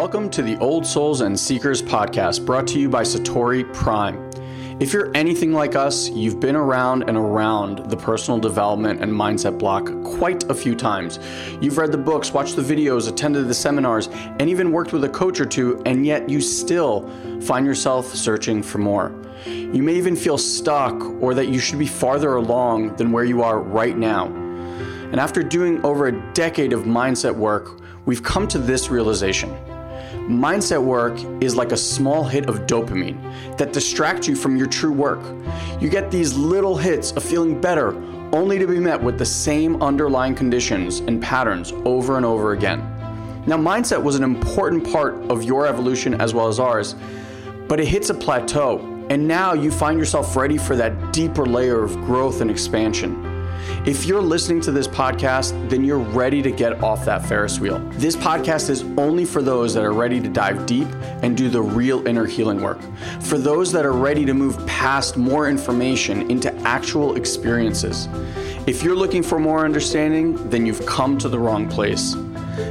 Welcome to the Old Souls and Seekers podcast brought to you by Satori Prime. If you're anything like us, you've been around and around the personal development and mindset block quite a few times. You've read the books, watched the videos, attended the seminars, and even worked with a coach or two, and yet you still find yourself searching for more. You may even feel stuck or that you should be farther along than where you are right now. And after doing over a decade of mindset work, we've come to this realization. Mindset work is like a small hit of dopamine that distracts you from your true work. You get these little hits of feeling better only to be met with the same underlying conditions and patterns over and over again. Now, mindset was an important part of your evolution as well as ours, but it hits a plateau, and now you find yourself ready for that deeper layer of growth and expansion. If you're listening to this podcast, then you're ready to get off that Ferris wheel. This podcast is only for those that are ready to dive deep and do the real inner healing work. For those that are ready to move past more information into actual experiences. If you're looking for more understanding, then you've come to the wrong place.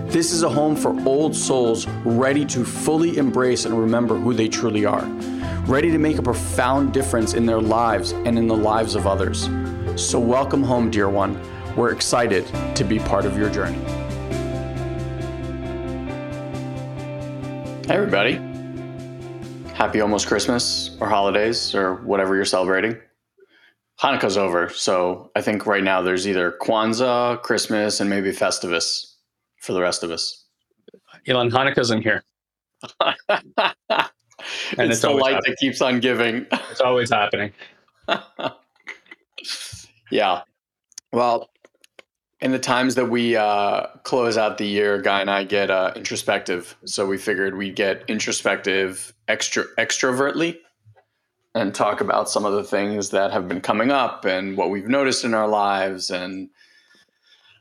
This is a home for old souls ready to fully embrace and remember who they truly are, ready to make a profound difference in their lives and in the lives of others. So, welcome home, dear one. We're excited to be part of your journey. Hey, everybody. Happy almost Christmas or holidays or whatever you're celebrating. Hanukkah's over, so I think right now there's either Kwanzaa, Christmas, and maybe Festivus for the rest of us. Elon, Hanukkah's in here. and it's, it's the light happening. that keeps on giving. It's always happening. Yeah. Well, in the times that we uh, close out the year, Guy and I get uh, introspective. So we figured we'd get introspective extra extrovertly and talk about some of the things that have been coming up and what we've noticed in our lives and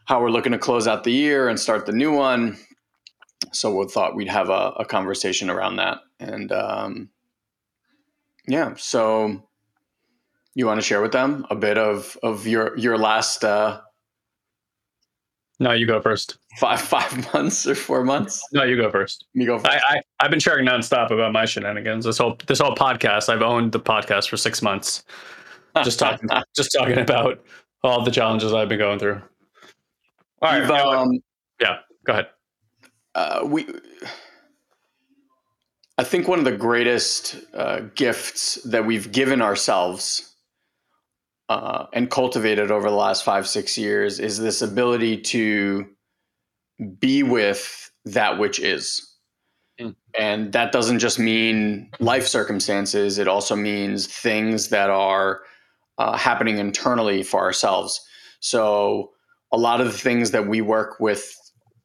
how we're looking to close out the year and start the new one. So we thought we'd have a, a conversation around that. And um, yeah, so you want to share with them a bit of of your your last uh no you go first. five five months or four months? No you go first. You go first. I, I have been sharing nonstop about my shenanigans. This whole this whole podcast i've owned the podcast for six months. Just talking just talking about all the challenges i've been going through. All right um, yeah go ahead. uh, we I think one of the greatest uh, gifts that we've given ourselves uh, and cultivated over the last five six years is this ability to be with that which is mm. and that doesn't just mean life circumstances it also means things that are uh, happening internally for ourselves so a lot of the things that we work with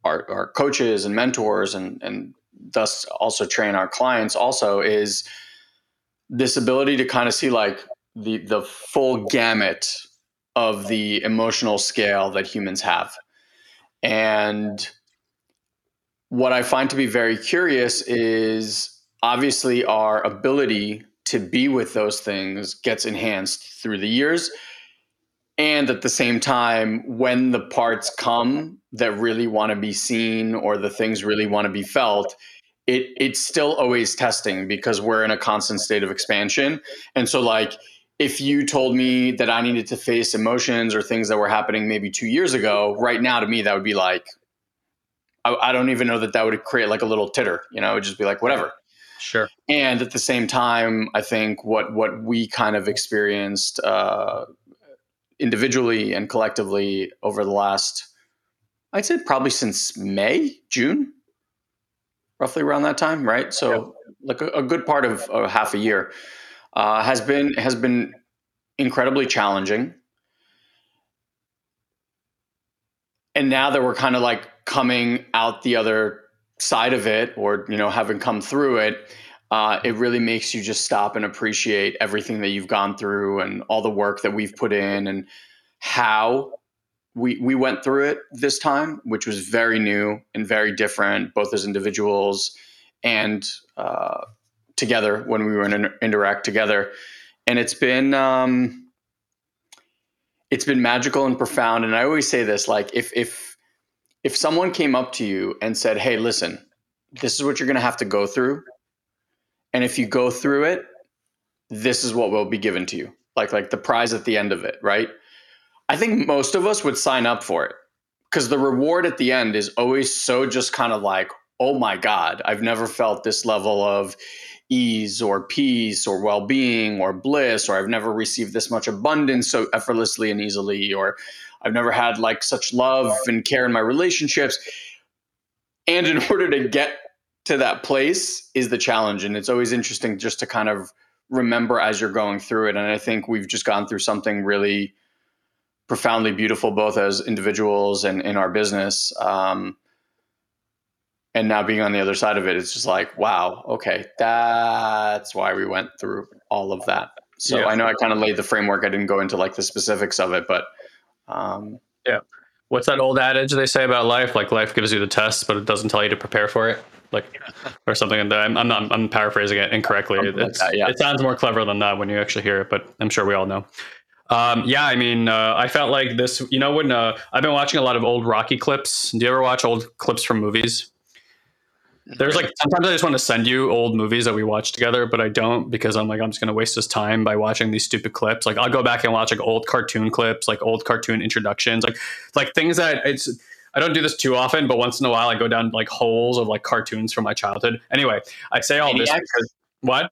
our, our coaches and mentors and, and thus also train our clients also is this ability to kind of see like the the full gamut of the emotional scale that humans have. And what I find to be very curious is obviously our ability to be with those things gets enhanced through the years. And at the same time, when the parts come that really want to be seen or the things really want to be felt, it it's still always testing because we're in a constant state of expansion. And so like if you told me that I needed to face emotions or things that were happening maybe two years ago, right now to me, that would be like, I, I don't even know that that would create like a little titter, you know, it would just be like, whatever. Sure. And at the same time, I think what, what we kind of experienced uh, individually and collectively over the last, I'd say probably since May, June, roughly around that time, right? So, yeah. like a, a, good part of, of half a year uh, has been has been incredibly challenging. And now that we're kind of like coming out the other side of it, or you know, having come through it, uh, it really makes you just stop and appreciate everything that you've gone through and all the work that we've put in and how we we went through it this time, which was very new and very different, both as individuals and uh, together when we were in Interact together, and it's been um, it's been magical and profound. And I always say this: like if if if someone came up to you and said, "Hey, listen, this is what you're going to have to go through. And if you go through it, this is what will be given to you. Like like the prize at the end of it, right? I think most of us would sign up for it because the reward at the end is always so just kind of like, oh my God, I've never felt this level of ease or peace or well being or bliss, or I've never received this much abundance so effortlessly and easily, or I've never had like such love and care in my relationships. And in order to get to that place is the challenge. And it's always interesting just to kind of remember as you're going through it. And I think we've just gone through something really profoundly beautiful, both as individuals and in our business. Um, and now being on the other side of it, it's just like, wow, okay, that's why we went through all of that. So yeah. I know I kind of laid the framework. I didn't go into like the specifics of it, but um, yeah. What's that old adage they say about life? Like life gives you the test, but it doesn't tell you to prepare for it. Like or something. And I'm, I'm not. I'm paraphrasing it incorrectly. Like that, yeah. It sounds more clever than that when you actually hear it, but I'm sure we all know. Um, yeah, I mean, uh, I felt like this. You know, when uh, I've been watching a lot of old Rocky clips. Do you ever watch old clips from movies? There's like sometimes I just want to send you old movies that we watched together, but I don't because I'm like I'm just gonna waste this time by watching these stupid clips. Like I'll go back and watch like old cartoon clips, like old cartoon introductions, like like things that it's I don't do this too often, but once in a while I go down like holes of like cartoons from my childhood. Anyway, I say all Maniacs? this because what?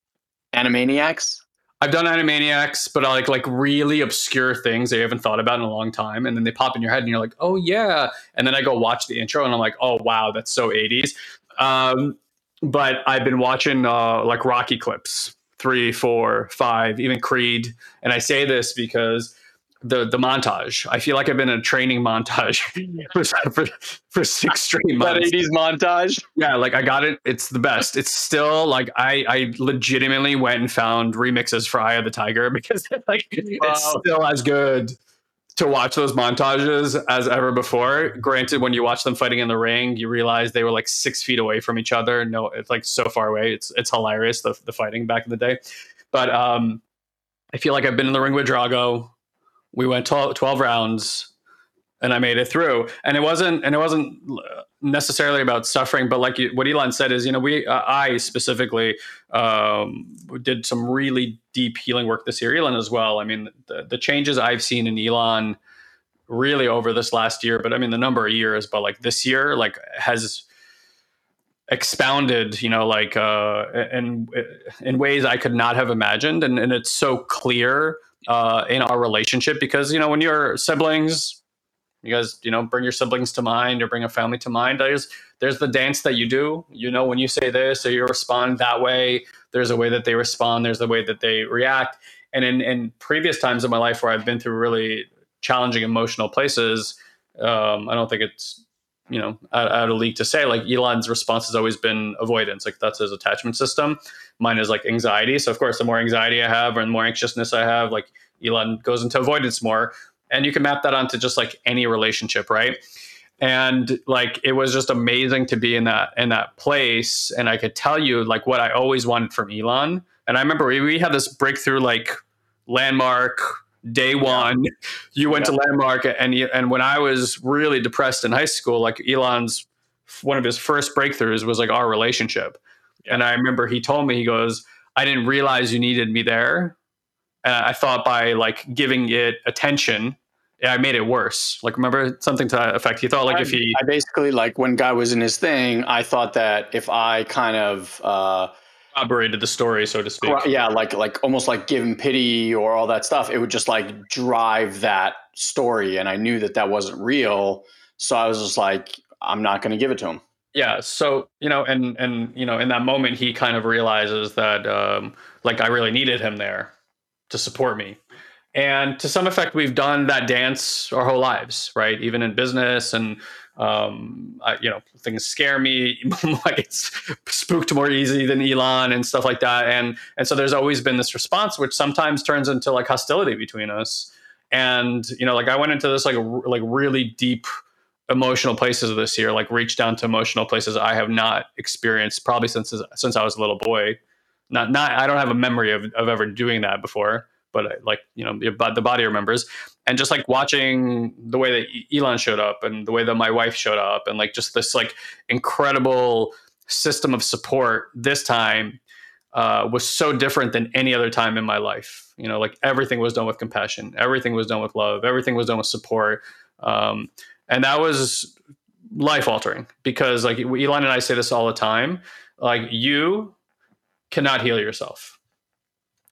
Animaniacs? I've done Animaniacs, but I like like really obscure things that you haven't thought about in a long time, and then they pop in your head, and you're like, "Oh yeah!" And then I go watch the intro, and I'm like, "Oh wow, that's so 80s." Um, but I've been watching uh, like Rocky clips, three, four, five, even Creed, and I say this because the the montage. I feel like I've been in a training montage for, for, for six straight months. That 80s montage. Yeah, like I got it. It's the best. It's still like I I legitimately went and found remixes for Eye of the Tiger because like wow. it's still as good to watch those montages as ever before. Granted, when you watch them fighting in the ring, you realize they were like six feet away from each other. No, it's like so far away. It's it's hilarious the the fighting back in the day. But um, I feel like I've been in the ring with Drago. We went 12, 12 rounds, and I made it through. And it wasn't and it wasn't necessarily about suffering, but like what Elon said is, you know, we uh, I specifically um, did some really deep healing work this year. Elon as well. I mean, the, the changes I've seen in Elon really over this last year, but I mean the number of years, but like this year, like has expounded, you know, like uh, in in ways I could not have imagined, and and it's so clear uh, in our relationship because you know when you're siblings you guys you know bring your siblings to mind or bring a family to mind. There's there's the dance that you do. You know when you say this or you respond that way. There's a way that they respond. There's a way that they react. And in, in previous times in my life where i've been through really challenging emotional places um, i don't think it's you know out, out of league to say like elon's response has always been avoidance. Like that's his attachment system. Mine is like anxiety. So of course the more anxiety i have or the more anxiousness i have like elon goes into avoidance more and you can map that onto just like any relationship right? And like it was just amazing to be in that in that place and i could tell you like what i always wanted from elon. And i remember we, we had this breakthrough like landmark day one. You went yeah. to landmark and and when i was really depressed in high school like elon's one of his first breakthroughs was like our relationship. Yeah. and i remember he told me he goes i didn't realize you needed me there. Uh, I thought by like giving it attention, I made it worse. Like remember something to that effect. He thought like I, if he, I basically like when guy was in his thing, I thought that if I kind of uh, operated the story, so to speak. Yeah, like like almost like give him pity or all that stuff. It would just like drive that story, and I knew that that wasn't real. So I was just like, I'm not going to give it to him. Yeah. So you know, and and you know, in that moment, he kind of realizes that um, like I really needed him there to support me. And to some effect, we've done that dance our whole lives, right? Even in business and um, I, you know, things scare me. like it's spooked more easy than Elon and stuff like that. And and so there's always been this response, which sometimes turns into like hostility between us. And you know, like I went into this like like really deep emotional places this year, like reached down to emotional places I have not experienced probably since since I was a little boy not not I don't have a memory of, of ever doing that before, but uh, like you know the body remembers, and just like watching the way that Elon showed up and the way that my wife showed up, and like just this like incredible system of support this time uh, was so different than any other time in my life. You know, like everything was done with compassion, everything was done with love, everything was done with support, um, and that was life altering because, like Elon and I say this all the time, like you cannot heal yourself.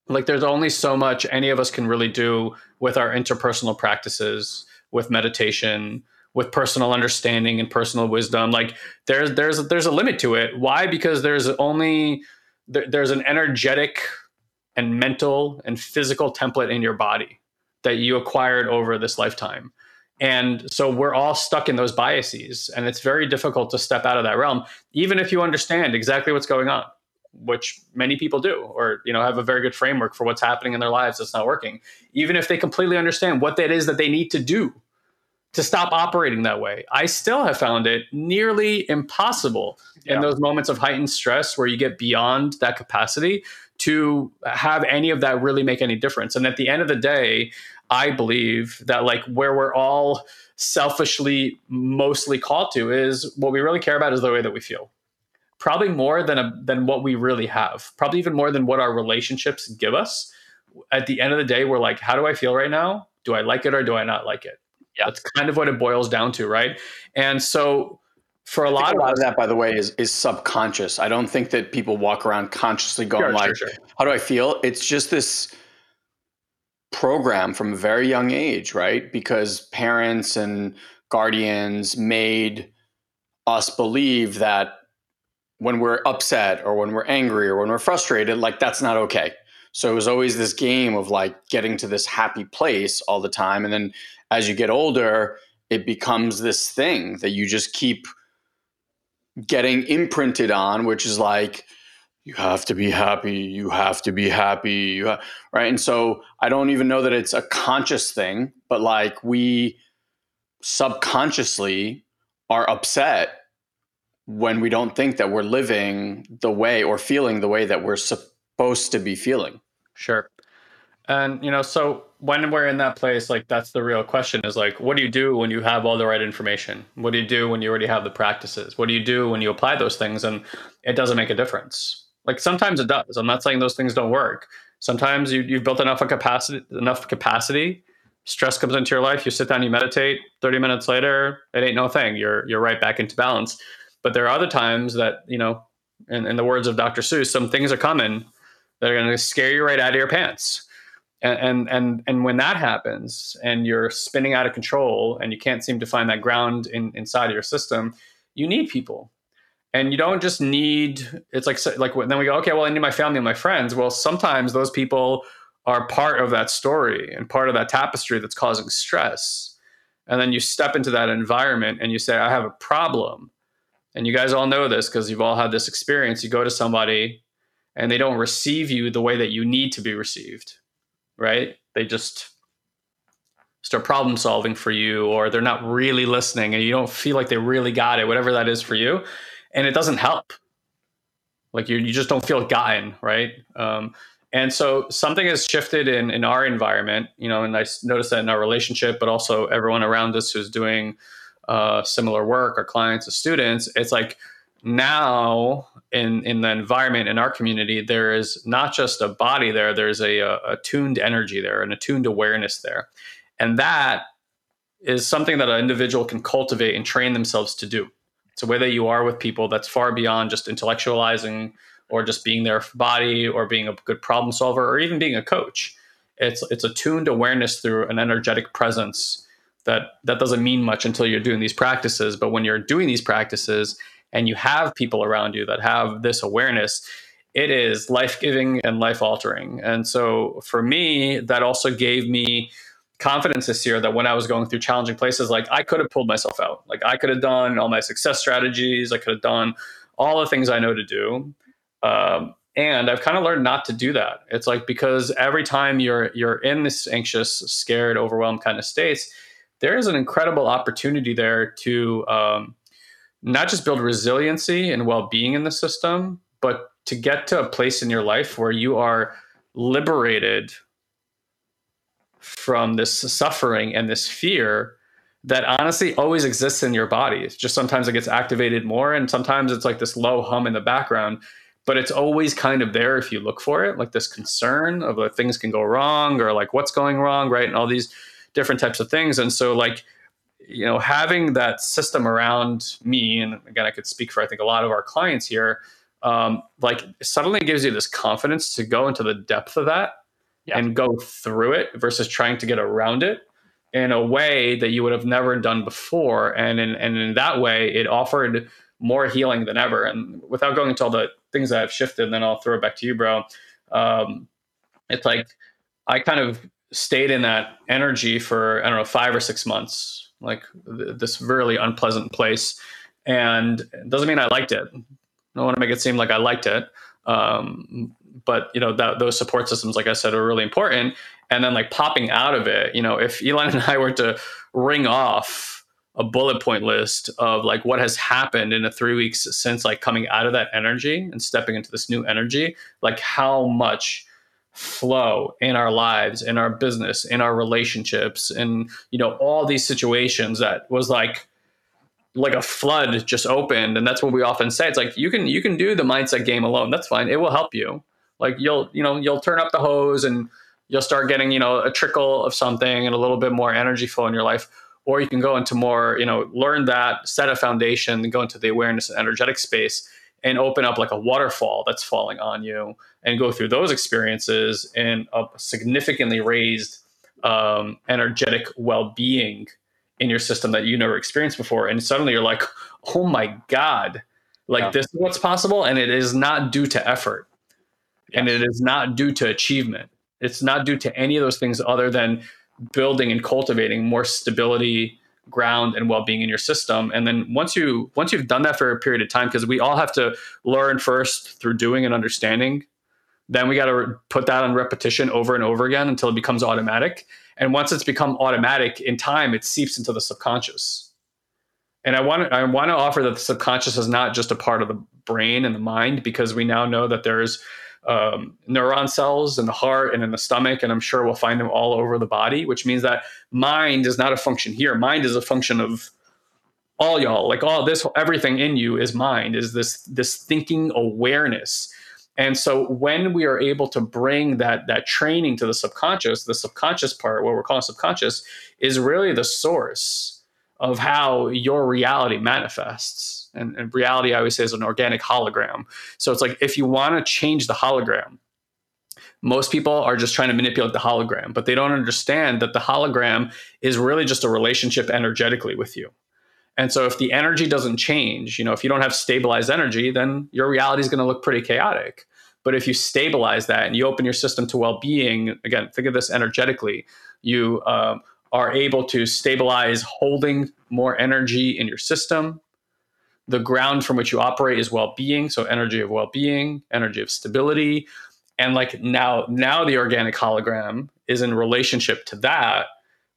Like there's only so much any of us can really do with our interpersonal practices, with meditation, with personal understanding and personal wisdom. Like there's there's there's a limit to it. Why? Because there's only there, there's an energetic and mental and physical template in your body that you acquired over this lifetime. And so we're all stuck in those biases, and it's very difficult to step out of that realm, even if you understand exactly what's going on, which many people do, or you know have a very good framework for what's happening in their lives that's not working. Even if they completely understand what that is that they need to do to stop operating that way. I still have found it nearly impossible yeah. in those moments of heightened stress where you get beyond that capacity to have any of that really make any difference. And at the end of the day, I believe that like where we're all selfishly mostly called to is what we really care about is the way that we feel. Probably more than a, than what we really have. Probably even more than what our relationships give us. At the end of the day, we're like, how do I feel right now? Do I like it or do I not like it? Yeah. That's kind of what it boils down to, right? And so for a lot, a lot of, that, by the way, is is subconscious. I don't think that people walk around consciously going sure, like, sure, sure. "How do I feel?" It's just this program from a very young age, right? Because parents and guardians made us believe that when we're upset or when we're angry or when we're frustrated, like that's not okay. So it was always this game of like getting to this happy place all the time. And then as you get older, it becomes this thing that you just keep getting imprinted on, which is like, you have to be happy, you have to be happy, ha-, right? And so I don't even know that it's a conscious thing, but like we subconsciously are upset when we don't think that we're living the way or feeling the way that we're supposed to be feeling. Sure. And you know, so when we're in that place, like that's the real question is like, what do you do when you have all the right information? What do you do when you already have the practices? What do you do when you apply those things and it doesn't make a difference? Like sometimes it does. I'm not saying those things don't work. Sometimes you, you've built enough capacity, enough capacity. Stress comes into your life. You sit down, you meditate. Thirty minutes later, it ain't no thing. You're you're right back into balance. But there are other times that you know, in, in the words of Dr. Seuss, some things are coming that are going to scare you right out of your pants. And and and when that happens and you're spinning out of control and you can't seem to find that ground in, inside of your system you need people. And you don't just need it's like like then we go okay well i need my family and my friends. Well sometimes those people are part of that story and part of that tapestry that's causing stress. And then you step into that environment and you say i have a problem and you guys all know this because you've all had this experience you go to somebody and they don't receive you the way that you need to be received right? They just start problem solving for you, or they're not really listening and you don't feel like they really got it, whatever that is for you. And it doesn't help. Like you, you just don't feel gotten, right? Um, and so something has shifted in, in our environment, you know, and I noticed that in our relationship, but also everyone around us who's doing uh, similar work, our clients, the students, it's like now in in the environment in our community there is not just a body there there's a, a, a tuned energy there an attuned awareness there. And that is something that an individual can cultivate and train themselves to do. It's a way that you are with people that's far beyond just intellectualizing or just being their body or being a good problem solver or even being a coach it's it's a tuned awareness through an energetic presence that that doesn't mean much until you're doing these practices but when you're doing these practices and you have people around you that have this awareness, it is life giving and life altering. And so for me, that also gave me confidence this year that when I was going through challenging places, like I could have pulled myself out. Like I could have done all my success strategies, I could have done all the things I know to do. Um, and I've kind of learned not to do that. It's like because every time you're you're in this anxious, scared, overwhelmed kind of states, there is an incredible opportunity there to um, not just build resiliency and well-being in the system but to get to a place in your life where you are liberated from this suffering and this fear that honestly always exists in your body. It's just sometimes it gets activated more, and sometimes it's like this low hum in the background. But it's always kind of there if you look for it, like this concern of like things can go wrong or like what's going wrong, right? And all these different types of things. And so, like, you know, having that system around me, and again, I could speak for I think a lot of our clients here, um, like suddenly gives you this confidence to go into the depth of that yeah. and go through it versus trying to get around it in a way that you would have never done before. And in, and in that way, it offered more healing than ever. And without going into all the things that have shifted, then I'll throw it back to you, bro. Um, it's like I kind of stayed in that energy for, I don't know, five or six months, like th- this really unpleasant place. And doesn't mean I liked it. I don't want to make it seem like I liked it. Um, but you know that those support systems like i said are really important and then like popping out of it you know if elon and i were to ring off a bullet point list of like what has happened in the three weeks since like coming out of that energy and stepping into this new energy like how much flow in our lives in our business in our relationships and you know all these situations that was like like a flood just opened. And that's what we often say. It's like you can you can do the mindset game alone. That's fine. It will help you. Like you'll, you know, you'll turn up the hose and you'll start getting, you know, a trickle of something and a little bit more energy flow in your life. Or you can go into more, you know, learn that, set a foundation, go into the awareness and energetic space and open up like a waterfall that's falling on you and go through those experiences in a significantly raised um, energetic well-being in your system that you never experienced before and suddenly you're like oh my god like yeah. this is what's possible and it is not due to effort and it is not due to achievement. It's not due to any of those things other than building and cultivating more stability, ground, and well-being in your system. And then once you once you've done that for a period of time, because we all have to learn first through doing and understanding. Then we got to put that on repetition over and over again until it becomes automatic. And once it's become automatic in time, it seeps into the subconscious. And I want to, I want to offer that the subconscious is not just a part of the brain and the mind because we now know that there's um, neuron cells in the heart and in the stomach, and I'm sure we'll find them all over the body, which means that mind is not a function here. Mind is a function of all y'all. Like all this, everything in you is mind, is this this thinking awareness. And so when we are able to bring that that training to the subconscious, the subconscious part, what we're calling subconscious, is really the source of how your reality manifests and, and reality, I always say, is an organic hologram. So it's like if you want to change the hologram, most people are just trying to manipulate the hologram, but they don't understand that the hologram is really just a relationship energetically with you. And so if the energy doesn't change, you know, if you don't have stabilized energy, then your reality is going to look pretty chaotic. But if you stabilize that and you open your system to well-being, again, think of this energetically, you um, are able to stabilize holding more energy in your system the ground from which you operate is well-being so energy of well-being energy of stability and like now now the organic hologram is in relationship to that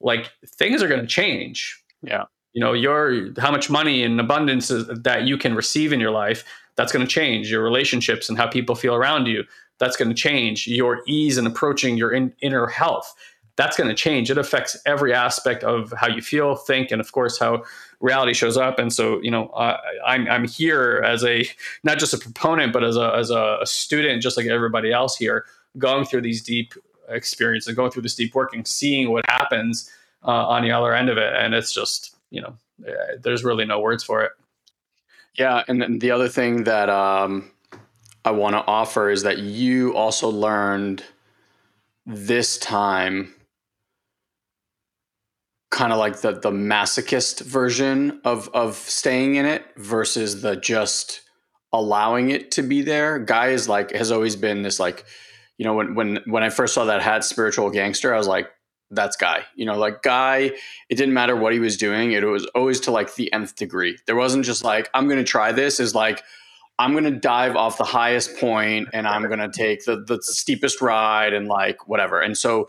like things are going to change. Yeah. You know your how much money and abundance that you can receive in your life that's going to change. Your relationships and how people feel around you that's going to change. Your ease in approaching your in, inner health that's going to change. It affects every aspect of how you feel think and of course how reality shows up. And so, you know, uh, I'm, I'm here as a, not just a proponent, but as a, as a student, just like everybody else here, going through these deep experiences, going through this deep work and seeing what happens uh, on the other end of it. And it's just, you know, eh, there's really no words for it. Yeah. And then the other thing that um, I want to offer is that you also learned this time kind of like the the masochist version of of staying in it versus the just allowing it to be there. Guy is like has always been this like, you know, when when when I first saw that hat spiritual gangster, I was like, that's guy. You know, like guy, it didn't matter what he was doing, it was always to like the nth degree. There wasn't just like, I'm gonna try this, is like I'm gonna dive off the highest point and I'm gonna take the the steepest ride and like whatever. And so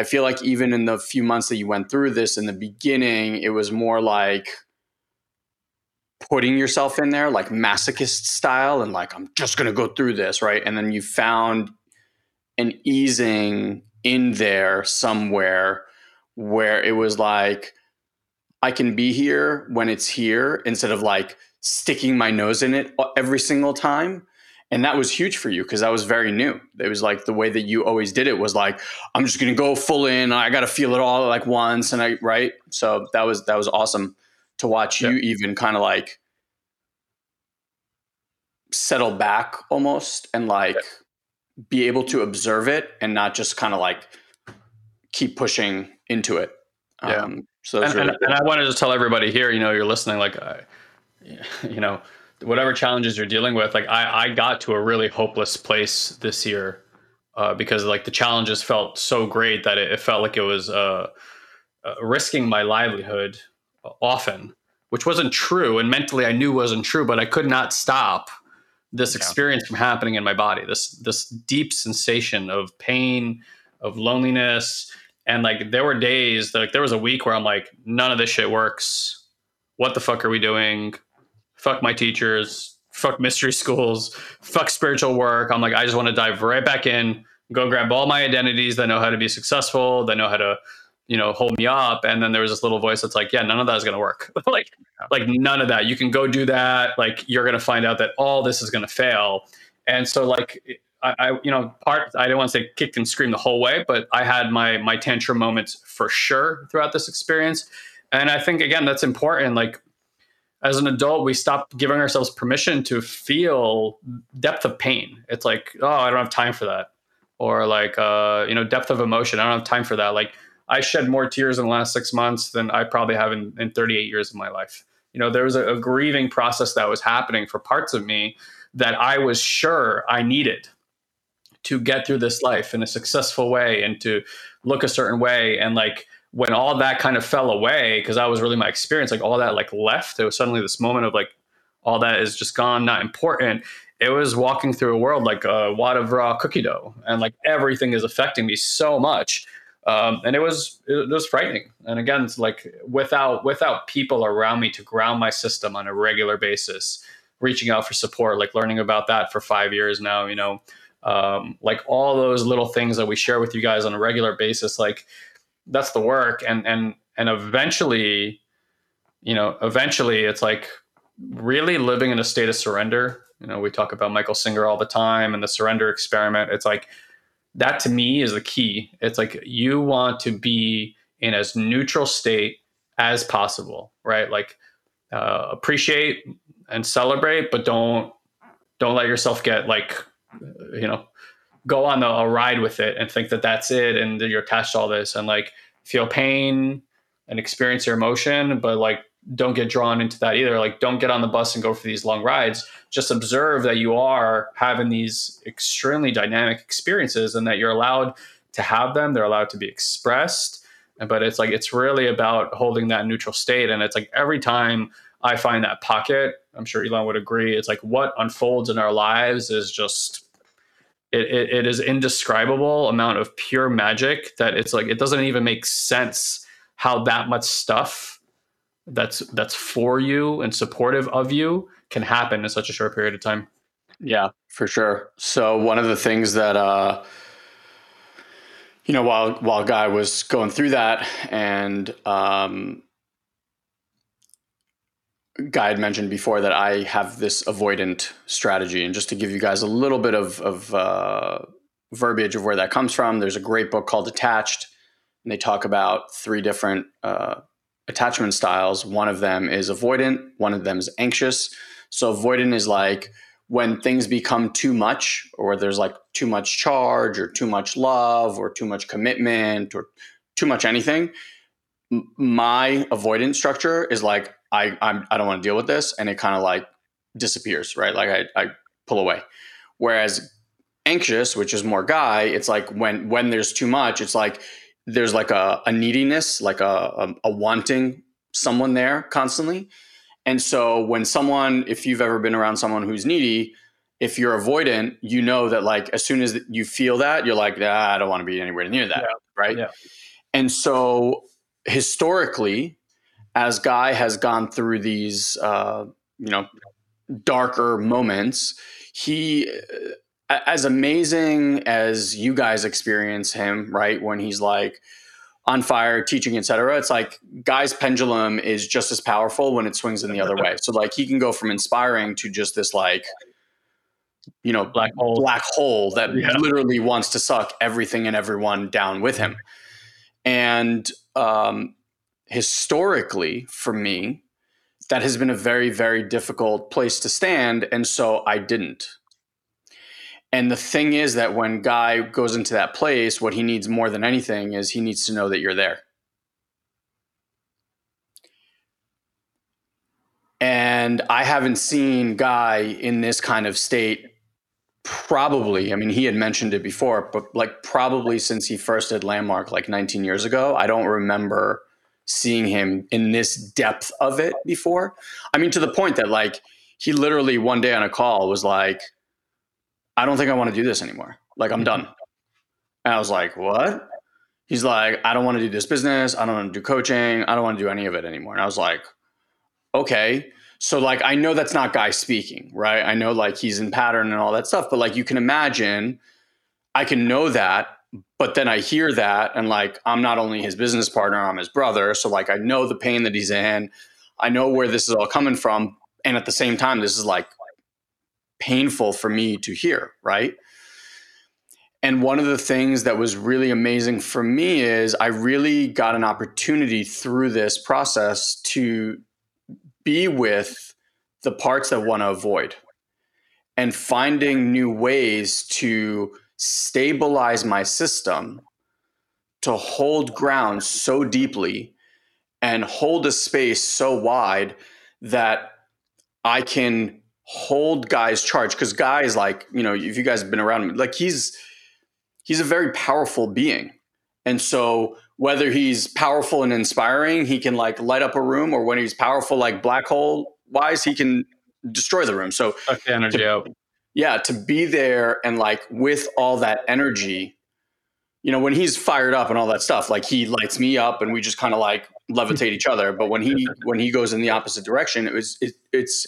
I feel like even in the few months that you went through this in the beginning, it was more like putting yourself in there, like masochist style, and like, I'm just going to go through this, right? And then you found an easing in there somewhere where it was like, I can be here when it's here instead of like sticking my nose in it every single time. And that was huge for you because that was very new. It was like the way that you always did it was like, I'm just gonna go full in. I gotta feel it all like once. And I right. So that was that was awesome to watch yeah. you even kind of like settle back almost and like yeah. be able to observe it and not just kind of like keep pushing into it. Yeah. Um, so and, really and, and, I wanted to tell everybody here, you know, you're listening, like, you know, whatever challenges you're dealing with, like I, I got to a really hopeless place this year uh, because like the challenges felt so great that it, it felt like it was uh, uh, risking my livelihood often, which wasn't true. And mentally I knew wasn't true, but I could not stop this experience yeah. from happening in my body, this, this deep sensation of pain, of loneliness, and like there were days, like there was a week where I'm like, none of this shit works. What the fuck are we doing? Fuck my teachers. Fuck mystery schools. Fuck spiritual work. I'm like, I just want to dive right back in, go grab all my identities that know how to be successful, that know how to, you know, hold me up. And then there was this little voice that's like, yeah, none of that is going to work. like, like none of that. You can go do that. Like you're going to find out that all this is going to fail. And so like I, I, you know, part I don't want to say kicked and screamed the whole way, but I had my my tantrum moments for sure throughout this experience. And I think again that's important. Like as an adult, we stop giving ourselves permission to feel depth of pain. It's like, oh, I don't have time for that, or like, uh, you know, depth of emotion. I don't have time for that. Like I shed more tears in the last six months than I probably have in, in 38 years of my life. You know, there was a, a grieving process that was happening for parts of me that I was sure I needed to get through this life in a successful way and to look a certain way and like when all that kind of fell away because that was really my experience like all that like left it was suddenly this moment of like all that is just gone not important. It was walking through a world like a wad of raw cookie dough and like everything is affecting me so much um, and it was it was frightening. And again it's like without without people around me to ground my system on a regular basis reaching out for support like learning about that for five years now you know um, like all those little things that we share with you guys on a regular basis like that's the work. And and and eventually you know eventually it's like really living in a state of surrender. You know we talk about michael singer all the time and the surrender experiment. It's like that to me is the key. It's like you want to be in as neutral state as possible right? Like uh, appreciate and celebrate but don't don't let yourself get like you know, go on a, a ride with it and think that that's it and you're attached to all this and like feel pain and experience your emotion, but like don't get drawn into that either. Like don't get on the bus and go for these long rides. Just observe that you are having these extremely dynamic experiences and that you're allowed to have them. They're allowed to be expressed. But it's like it's really about holding that neutral state. And it's like every time I find that pocket. I'm sure Elon would agree. It's like what unfolds in our lives is just it, it, it is indescribable amount of pure magic that it's like it doesn't even make sense how that much stuff that's that's for you and supportive of you can happen in such a short period of time. Yeah, for sure. So one of the things that uh you know while while guy was going through that and um Guy had mentioned before that I have this avoidant strategy, and just to give you guys a little bit of, of uh, verbiage of where that comes from, there's a great book called Attached, and they talk about three different uh, attachment styles. One of them is avoidant, one of them is anxious. So avoidant is like when things become too much, or there's like too much charge, or too much love, or too much commitment, or too much anything. My avoidant structure is like I I'm, I don't want to deal with this, and it kind of like disappears, right? Like I, I pull away. Whereas anxious, which is more guy, it's like when when there's too much, it's like there's like a, a neediness, like a, a, a wanting someone there constantly. And so when someone, if you've ever been around someone who's needy, if you're avoidant, you know that like as soon as you feel that, you're like, ah, I don't want to be anywhere near that, yeah. right? Yeah. And so historically, as Guy has gone through these, uh, you know, darker moments, he, uh, as amazing as you guys experience him, right? When he's like on fire, teaching, etc. It's like guy's pendulum is just as powerful when it swings in the other way. So like he can go from inspiring to just this like you know black hole black hole that yeah. literally wants to suck everything and everyone down with him. And um, historically, for me, that has been a very very difficult place to stand, and so I didn't. And the thing is that when Guy goes into that place, what he needs more than anything is he needs to know that you're there. And I haven't seen Guy in this kind of state probably. I mean, he had mentioned it before, but like probably since he first did Landmark like 19 years ago. I don't remember seeing him in this depth of it before. I mean, to the point that like he literally one day on a call was like, I don't think I want to do this anymore. Like, I'm mm-hmm. done. And I was like, what? He's like, I don't want to do this business. I don't want to do coaching. I don't want to do any of it anymore. And I was like, okay. So, like, I know that's not guy speaking, right? I know, like, he's in pattern and all that stuff. But, like, you can imagine, I can know that. But then I hear that, and like, I'm not only his business partner, I'm his brother. So, like, I know the pain that he's in. I know where this is all coming from. And at the same time, this is like painful for me to hear, right? And one of the things that was really amazing for me is I really got an opportunity through this process to be with the parts that want to avoid and finding new ways to stabilize my system to hold ground so deeply and hold a space so wide that I can hold guys charge. Because guy is like you know if you guys have been around him like he's he's a very powerful being. And so whether he's powerful and inspiring he can like light up a room or when he's powerful like black hole wise he can destroy the room. So Suck the energy to, out yeah to be there and like with all that energy you know when he's fired up and all that stuff like he lights me up and we just kind of like levitate each other but when he when he goes in the opposite direction it was it, it's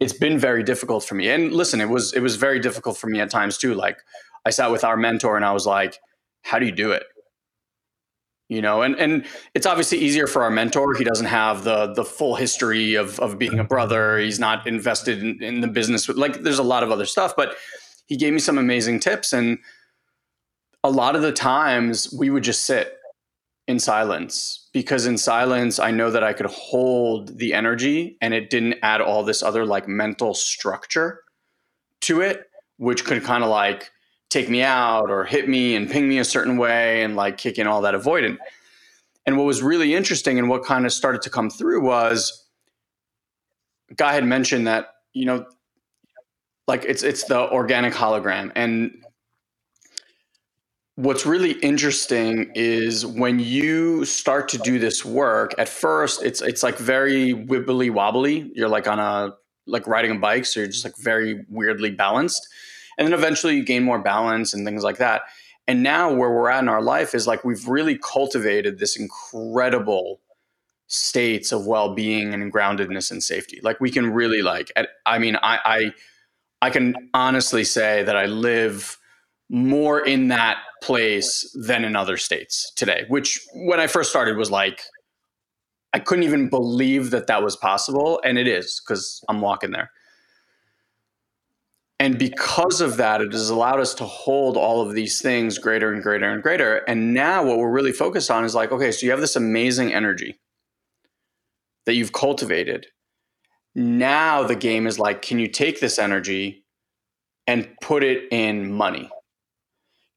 it's been very difficult for me. And listen, it was it was very difficult for me at times too. Like I sat with our mentor and I was like, how do you do it? You know, and and it's obviously easier for our mentor. He doesn't have the the full history of of being a brother. He's not invested in, in the business. Like there's a lot of other stuff, but he gave me some amazing tips. And a lot of the times we would just sit in silence because in silence I know that I could hold the energy and it didn't add all this other like mental structure to it which could kind of like take me out or hit me and ping me a certain way and like kick in all that avoidant. And what was really interesting and what kind of started to come through was guy had mentioned that you know like it's it's the organic hologram and What's really interesting is when you start to do this work, at first it's it's like very wibbly wobbly. You're like on a like riding a bike, so you're just like very weirdly balanced. And then eventually you gain more balance and things like that. And now where we're at in our life is like we've really cultivated this incredible states of well-being and groundedness and safety. Like we can really like I mean I I I can honestly say that I live more in that place than in other states today, which when I first started was like, I couldn't even believe that that was possible. And it is because I'm walking there. And because of that, it has allowed us to hold all of these things greater and greater and greater. And now what we're really focused on is like, okay, so you have this amazing energy that you've cultivated. Now the game is like, can you take this energy and put it in money?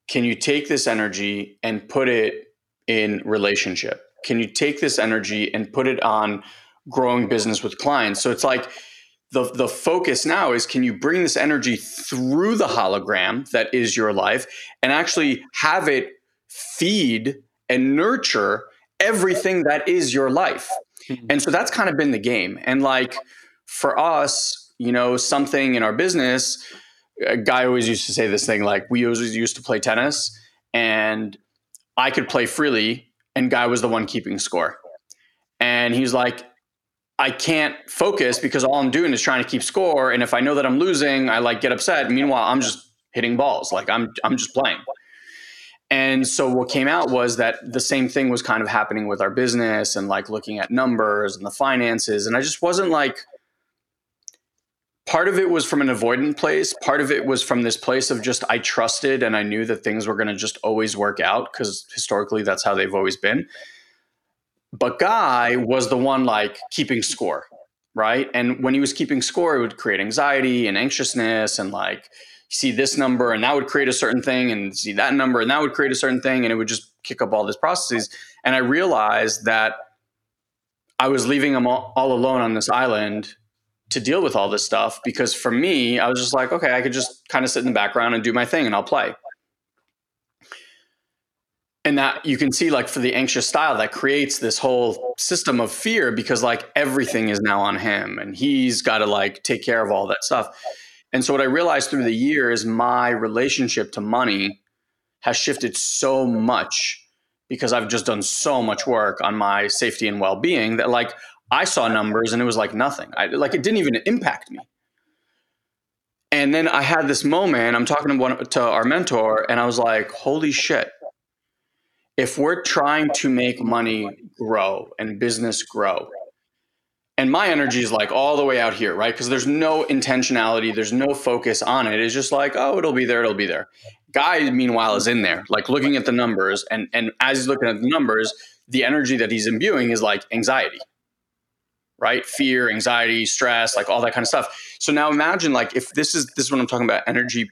can you take this energy and put it in relationship? Can you take this energy and put it on growing business with clients? So it's like the the focus now is can you bring this energy through the hologram that is your life and actually have it feed and nurture everything that is your life. Mm-hmm. And so that's kind of been the game. And like for us, you know, something in our business a guy always used to say this thing like we always used to play tennis and I could play freely and guy was the one keeping score. And he's like, I can't focus because all I'm doing is trying to keep score. And if I know that I'm losing, I like get upset. Meanwhile, I'm just hitting balls. Like I'm I'm just playing. And so what came out was that the same thing was kind of happening with our business and like looking at numbers and the finances. And I just wasn't like, part of it was from an avoidant place. Part of it was from this place of just I trusted and I knew that things were going to just always work out because historically that's how they've always been. But Guy was the one like keeping score, right? And when he was keeping score, it would create anxiety and anxiousness and like, see this number and that would create a certain thing and see that number and that would create a certain thing and it would just kick up all these processes and i realized that i was leaving them all, all alone on this island to deal with all this stuff because for me i was just like okay i could just kind of sit in the background and do my thing and i'll play and that you can see like for the anxious style that creates this whole system of fear because like everything is now on him and he's got to like take care of all that stuff and so what I realized through the years, my relationship to money has shifted so much because I've just done so much work on my safety and well-being that like I saw numbers and it was like nothing. I like it didn't even impact me. And then I had this moment. I'm talking to one to our mentor, and I was like, "Holy shit! If we're trying to make money grow and business grow, and my energy is like all the way out here right? Because there's no intentionality there's no focus on it. It's just like oh it'll be there it'll be there. Guy meanwhile is in there like looking at the numbers and and as he's looking at the numbers the energy that he's imbuing is like anxiety right? Fear anxiety stress like all that kind of stuff. So now imagine like if this is this is what i'm talking about energy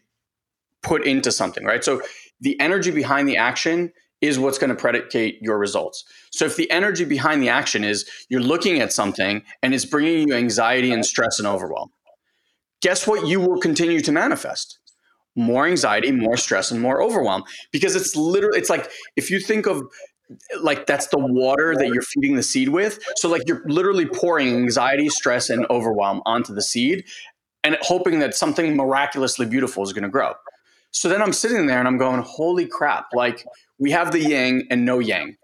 put into something right? So the energy behind the action is what's going to predicate your results. So if the energy behind the action is you're looking at something and it's bringing you anxiety and stress and overwhelm, guess what you will continue to manifest? More anxiety, more stress and more overwhelm because it's literally it's like if you think of like that's the water that you're feeding the seed with. So like you're literally pouring anxiety, stress and overwhelm onto the seed and hoping that something miraculously beautiful is going to grow. So then I'm sitting there and I'm going, holy crap, like we have the yang and no yang.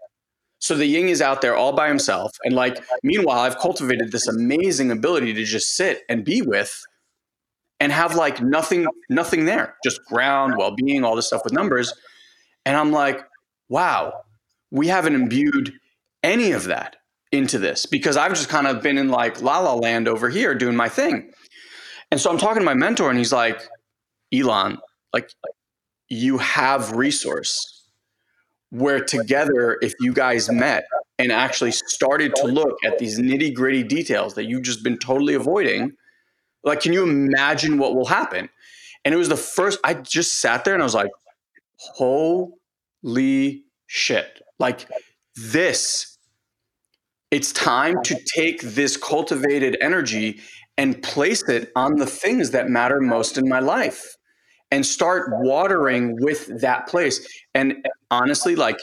So the yin is out there all by himself. And like, meanwhile, I've cultivated this amazing ability to just sit and be with and have like nothing, nothing there, just ground, well being, all this stuff with numbers. And I'm like, wow, we haven't imbued any of that into this because I've just kind of been in like la la land over here doing my thing. And so I'm talking to my mentor and he's like, Elon, like you have resource where together, if you guys met and actually started to look at these nitty gritty details that you've just been totally avoiding, like, can you imagine what will happen? And it was the first, I just sat there and I was like, holy shit. Like, this, it's time to take this cultivated energy and place it on the things that matter most in my life and start watering with that place. And honestly, like,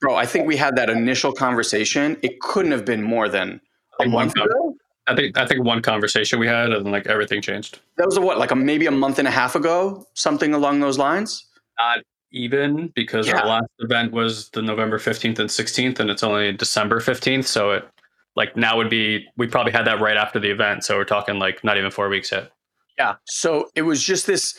bro, I think we had that initial conversation. It couldn't have been more than a month ago. I think I think one conversation we had and like everything changed. That was a, what, like a maybe a month and a half ago, something along those lines. Not even because yeah. our last event was the November fifteenth and sixteenth, and it's only December fifteenth. So it like now would be we probably had that right after the event. So we're talking like not even four weeks yet. Yeah. So it was just this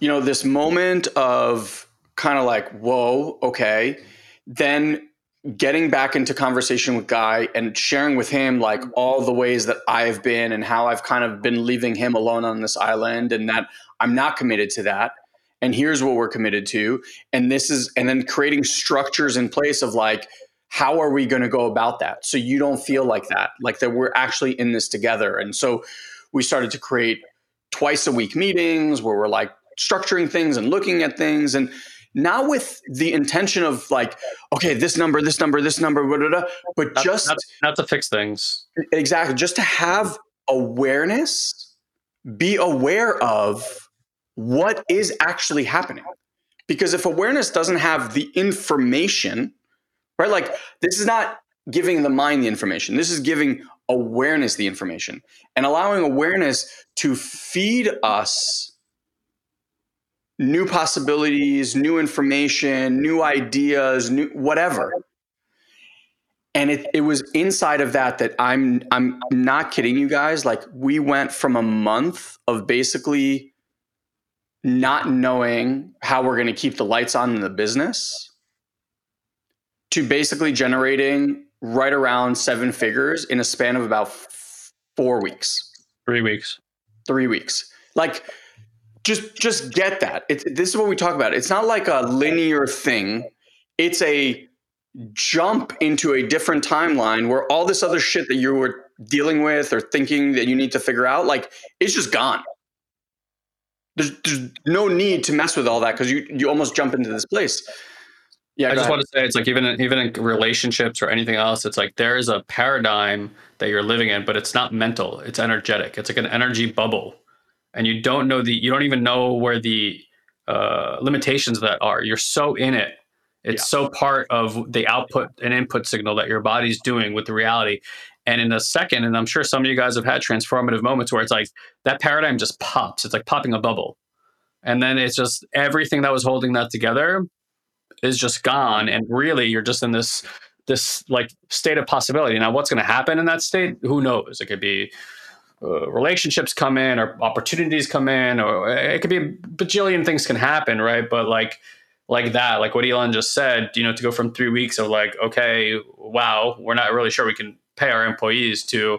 you know, this moment of kind of like, whoa, okay. Then getting back into conversation with Guy and sharing with him like all the ways that I've been and how I've kind of been leaving him alone on this island and that I'm not committed to that. And here's what we're committed to. And this is, and then creating structures in place of like, how are we going to go about that? So you don't feel like that, like that we're actually in this together. And so we started to create twice a week meetings where we're like structuring things and looking at things and not with the intention of like okay this number this number this number blah, blah, blah, but not, just not, not to fix things. Exactly just to have awareness be aware of what is actually happening. Because if awareness doesn't have the information right like this is not giving the mind the information. This is giving awareness the information. And allowing awareness to feed us new possibilities, new information, new ideas, new whatever. And it, it was inside of that that I'm I'm not kidding you guys. Like we went from a month of basically not knowing how we're going to keep the lights on in the business to basically generating right around seven figures in a span of about four weeks. Three weeks. Three weeks. Like, just just get that. It's, this is what we talk about. It's not like a linear thing. It's a jump into a different timeline where all this other shit that you were dealing with or thinking that you need to figure out, like, it's just gone. There's, there's no need to mess with all that because you you almost jump into this place. Yeah, I just ahead. want to say it's like even in, even in relationships or anything else, it's like there is a paradigm that you're living in, but it's not mental. It's energetic. It's like an energy bubble, and you don't know the you don't even know where the uh, limitations of that are. You're so in it. It's yeah. so part of the output and input signal that your body's doing with the reality. And in a second, and I'm sure some of you guys have had transformative moments where it's like that paradigm just pops. It's like popping a bubble. And then it's just everything that was holding that together is just gone and really you're just in this this like state of possibility now what's going to happen in that state who knows it could be uh, relationships come in or opportunities come in or it could be a bajillion things can happen right but like like that like what elon just said you know to go from three weeks of like okay wow we're not really sure we can pay our employees to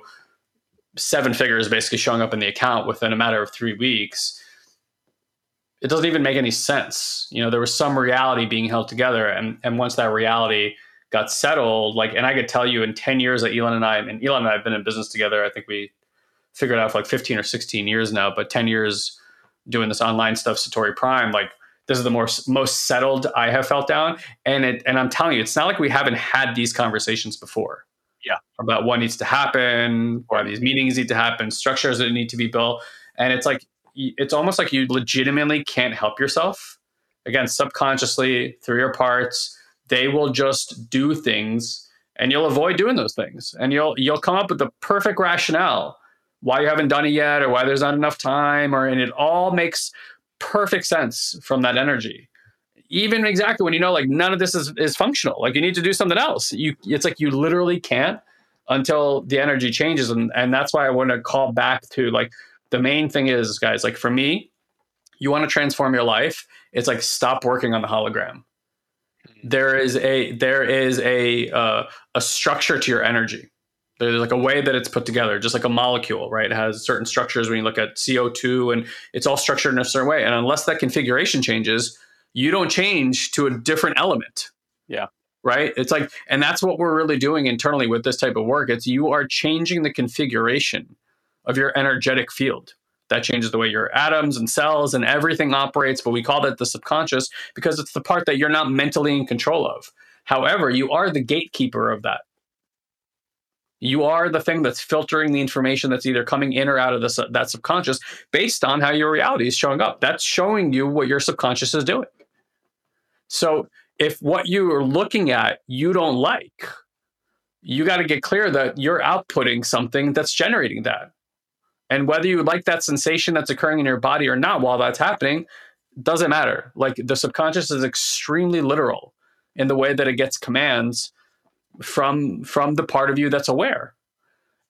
seven figures basically showing up in the account within a matter of three weeks it doesn't even make any sense. You know, there was some reality being held together, and and once that reality got settled, like, and I could tell you in ten years that Elon and I, and Elon and I have been in business together. I think we figured out for like fifteen or sixteen years now, but ten years doing this online stuff, Satori Prime, like this is the more most settled I have felt down. And it, and I'm telling you, it's not like we haven't had these conversations before. Yeah, about what needs to happen, why these meetings need to happen, structures that need to be built, and it's like it's almost like you legitimately can't help yourself. Again, subconsciously through your parts, they will just do things and you'll avoid doing those things. And you'll you'll come up with the perfect rationale why you haven't done it yet or why there's not enough time or and it all makes perfect sense from that energy. Even exactly when you know like none of this is, is functional. Like you need to do something else. You it's like you literally can't until the energy changes. And and that's why I want to call back to like the main thing is, guys, like for me, you want to transform your life. It's like stop working on the hologram. Mm-hmm. There is a there is a uh, a structure to your energy. There's like a way that it's put together, just like a molecule, right? It has certain structures when you look at CO2 and it's all structured in a certain way. And unless that configuration changes, you don't change to a different element. Yeah. Right. It's like, and that's what we're really doing internally with this type of work. It's you are changing the configuration of your energetic field. That changes the way your atoms and cells and everything operates, but we call that the subconscious because it's the part that you're not mentally in control of. However, you are the gatekeeper of that. You are the thing that's filtering the information that's either coming in or out of the, that subconscious based on how your reality is showing up. That's showing you what your subconscious is doing. So if what you are looking at you don't like, you got to get clear that you're outputting something that's generating that. And whether you like that sensation that's occurring in your body or not while that's happening, doesn't matter. Like the subconscious is extremely literal in the way that it gets commands from from the part of you that's aware.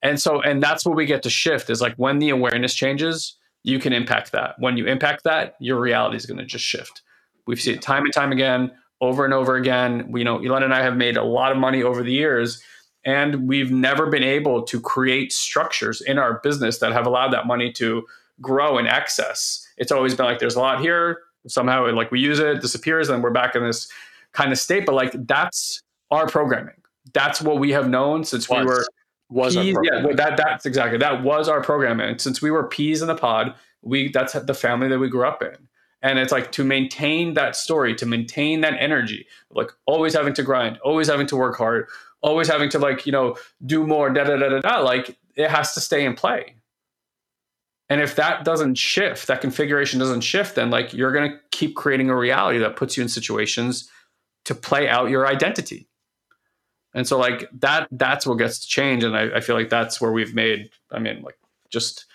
And so and that's what we get to shift is like when the awareness changes, you can impact that. When you impact that, your reality is going to just shift. We've seen it time and time again, over and over again. We you know Elon and I have made a lot of money over the years and we've never been able to create structures in our business that have allowed that money to grow in excess. It's always been like there's a lot here, somehow it, like we use it, disappears, and we're back in this kind of state. But like that's our programming. That's what we have known since was, we were was peas, yeah. That that's exactly that was our programming. Since we were peas in the pod, we that's the family that we grew up in. And it's like to maintain that story, to maintain that energy, like always having to grind, always having to work hard, always having to like you know do more da da da da da like it has to stay in play and if that doesn't shift that configuration doesn't shift then like you're going to keep creating a reality that puts you in situations to play out your identity and so like that that's what gets to change. And i, I feel like that's where we've made i mean like just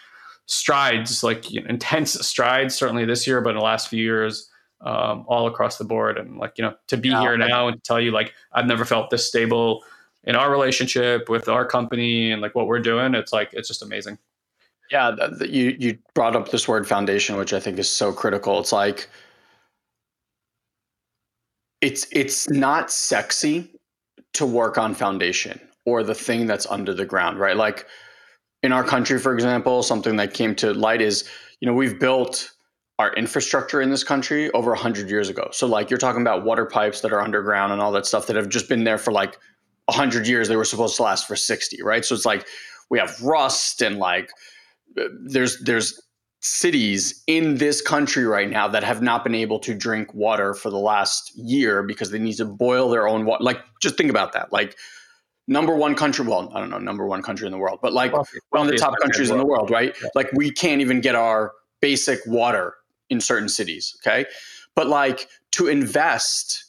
strides like you know, intense strides certainly this year but in the last few years um, all across the board. And like you know to be yeah, here now and tell you like i've never felt this stable in our relationship with our company and like what we're doing it's like it's just amazing. Yeah you you brought up this word foundation which i think is so critical. It's like it's it's not sexy to work on foundation or the thing that's under the ground, right? Like in our country, for example, something that came to light is, you know, we've built our infrastructure in this country over 100 years ago. So, like, you're talking about water pipes that are underground and all that stuff that have just been there for like 100 years. They were supposed to last for 60, right? So, it's like we have rust and like uh, there's, there's, cities in this country right now that have not been able to drink water for the last year because they need to boil their own water. Like, just think about that. Like, number one country. Well, I don't know, number one country in the world, but like Coffee. one of the top countries in the world, right? Yeah. Like we can't even get our basic water in certain cities. Okay. But like to invest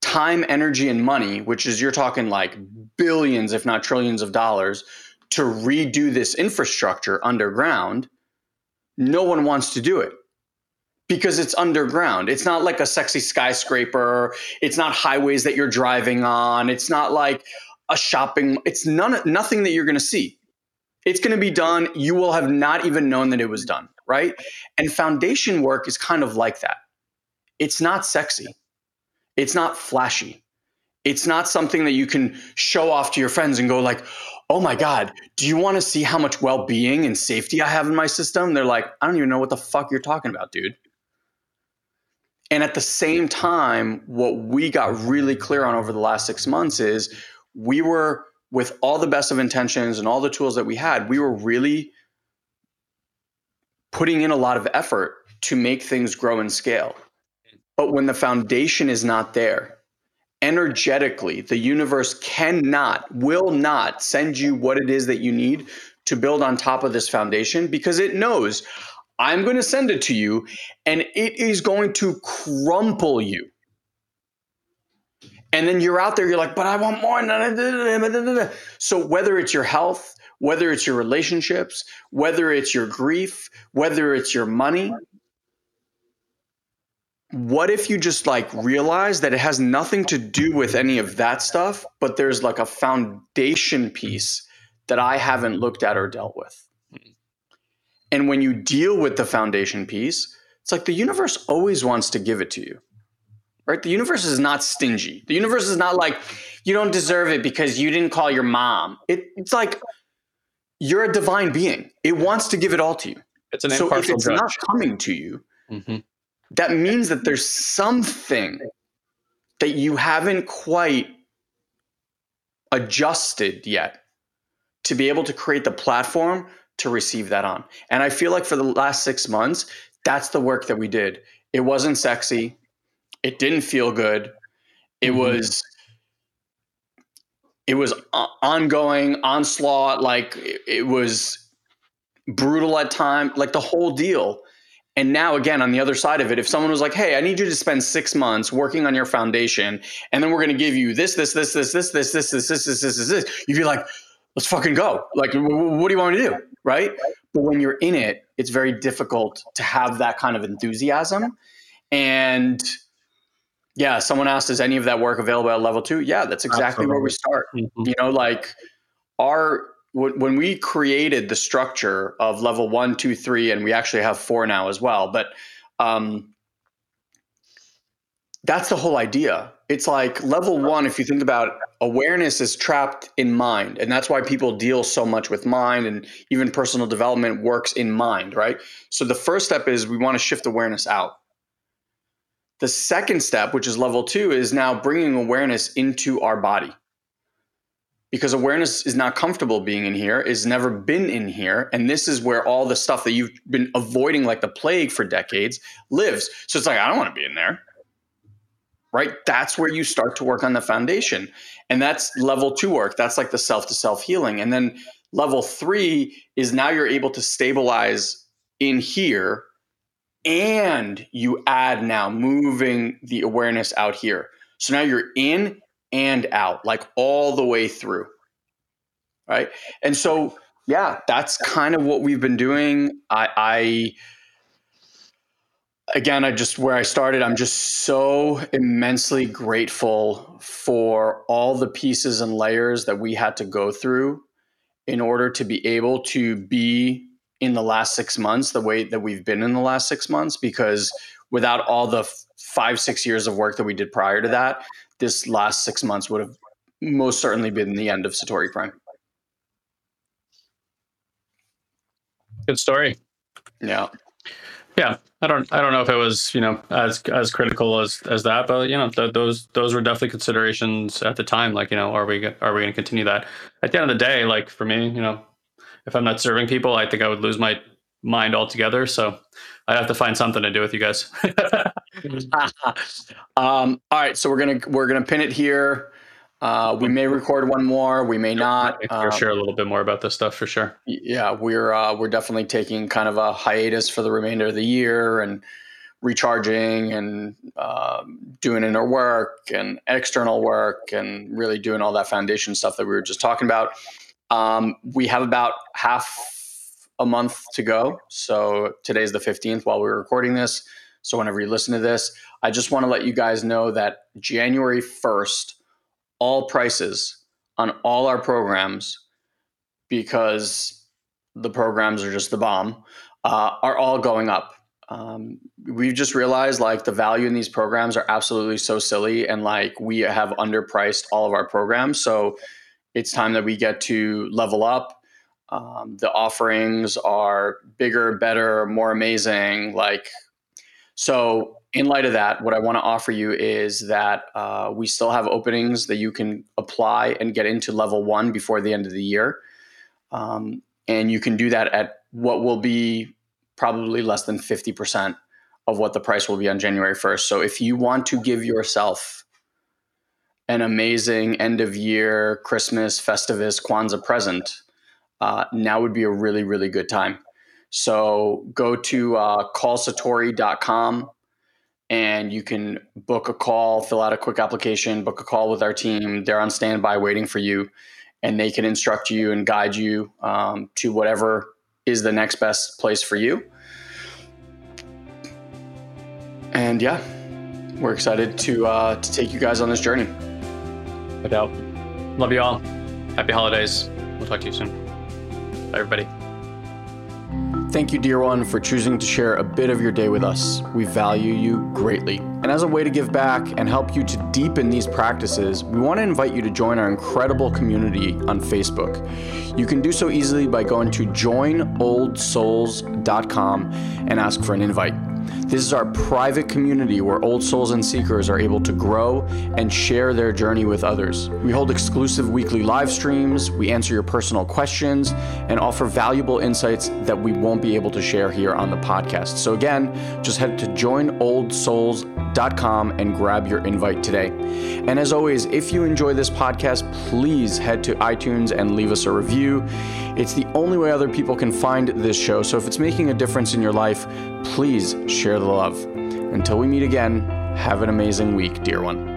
time, energy, and money, which is you're talking like billions, if not trillions of dollars, to redo this infrastructure underground, no one wants to do it because it's underground. It's not like a sexy skyscraper. It's not highways that you're driving on. It's not like a shopping. It's none nothing that you're going to see. It's going to be done. You will have not even known that it was done, right? And foundation work is kind of like that. It's not sexy. It's not flashy. It's not something that you can show off to your friends and go like, "Oh my god, do you want to see how much well-being and safety I have in my system?" They're like, "I don't even know what the fuck you're talking about, dude." And at the same time, what we got really clear on over the last six months is we were, with all the best of intentions and all the tools that we had, we were really putting in a lot of effort to make things grow and scale. But when the foundation is not there, energetically, the universe cannot, will not send you what it is that you need to build on top of this foundation because it knows I'm going to send it to you and it is going to crumple you. And then you're out there, you're like, but I want more. So whether it's your health, whether it's your relationships, whether it's your grief, whether it's your money, what if you just like realize that it has nothing to do with any of that stuff, but there's like a foundation piece that I haven't looked at or dealt with? And when you deal with the foundation piece, it's like the universe always wants to give it to you. Right? The universe is not stingy. The universe is not like you don't deserve it because you didn't call your mom. It, it's like you're a divine being. It wants to give it all to you. It's an so if it's judge. not coming to you, mm-hmm. That means that there's something that you haven't quite adjusted yet to be able to create the platform to receive that on. And I feel like for the last six months, that's the work that we did. It wasn't sexy. It didn't feel good. It mm-hmm. was it was ongoing onslaught like it was brutal at time like the whole deal and now again on the other side of it if someone was like hey i need you to spend six months working on your foundation and then we're going to give you this this this this this this this this this this this this you'd be like let's fucking go like what do you want me to do right? But when you're in it, it's very difficult to have that kind of enthusiasm. And yeah, someone asked, is any of that work available at level two? Yeah, that's exactly Absolutely. where we start. Mm-hmm. You know, like our when we created the structure of level one, two, three, and we actually have four now as well. But um, that's the whole idea. It's like level one, if you think about awareness is trapped in mind. And that's why people deal so much with mind and even personal development works in mind, right? So the first step is we want to shift awareness out. The second step, which is level two, is now bringing awareness into our body. Because awareness is not comfortable being in here, is never been in here. And this is where all the stuff that you've been avoiding like the plague for decades lives. So it's like, I don't want to be in there right? That's where you start to work on the foundation. And that's level two work. That's like the self to self healing. And then level three is now you're able to stabilize in here and you add now moving the awareness out here. So now you're in and out, like all the way through. Right. And so, yeah, that's kind of what we've been doing. I, I again, I just where I started, I'm just so immensely grateful for all the pieces and layers that we had to go through in order to be able to be in the last six months the way that we've been in the last six months. Because without all the five, six years of work that we did prior to that, this last six months would have most certainly been the end of Satori Prime. Good story. Yeah. Yeah, I don't, I don't know if it was, you know, as as critical as as that, but you know, th- those those were definitely considerations at the time. Like, you know, are we are we going to continue that? At the end of the day, like for me, you know, if I'm not serving people, I think I would lose my mind altogether. So I'd have to find something to do with you guys. um, all right, so we're gonna we're gonna pin it here. Uh, we may record one more. We may not. For um, sure, a little bit more about this stuff for sure. Yeah, we're uh, we're definitely taking kind of a hiatus for the remainder of the year and recharging and uh, doing inner work and external work and really doing all that foundation stuff that we were just talking about. Um, we have about half a month to go. So today's the 15th while we're recording this. So whenever you listen to this, I just want to let you guys know that January 1st all prices on all our programs because the programs are just the bomb uh, are all going up. Um, we've just realized like the value in these programs are absolutely so silly and like we have underpriced all of our programs. So it's time that we get to level up. Um, the offerings are bigger, better, more amazing. Like, so in light of that, what I want to offer you is that uh, we still have openings that you can apply and get into level one before the end of the year. Um, and you can do that at what will be probably less than 50% of what the price will be on January 1st. So if you want to give yourself an amazing end of year, Christmas, Festivus, Kwanzaa present, uh, now would be a really, really good time. So go to uh, callsatori.com and you can book a call, fill out a quick application, book a call with our team. They're on standby waiting for you, and they can instruct you and guide you um, to whatever is the next best place for you. And yeah, we're excited to uh, to take you guys on this journey. No doubt. Love you all. Happy holidays. We'll talk to you soon. Bye, everybody. Thank you, dear one, for choosing to share a bit of your day with us. We value you greatly. And as a way to give back and help you to deepen these practices, we want to invite you to join our incredible community on Facebook. You can do so easily by going to joinoldsouls.com and ask for an invite. This is our private community where old souls and seekers are able to grow and share their journey with others. We hold exclusive weekly live streams, we answer your personal questions, and offer valuable insights that we won't be able to share here on the podcast. So, again, just head to joinoldsouls.com and grab your invite today. And as always, if you enjoy this podcast, please head to iTunes and leave us a review. It's the only way other people can find this show. So, if it's making a difference in your life, please share the love. Until we meet again, have an amazing week, dear one.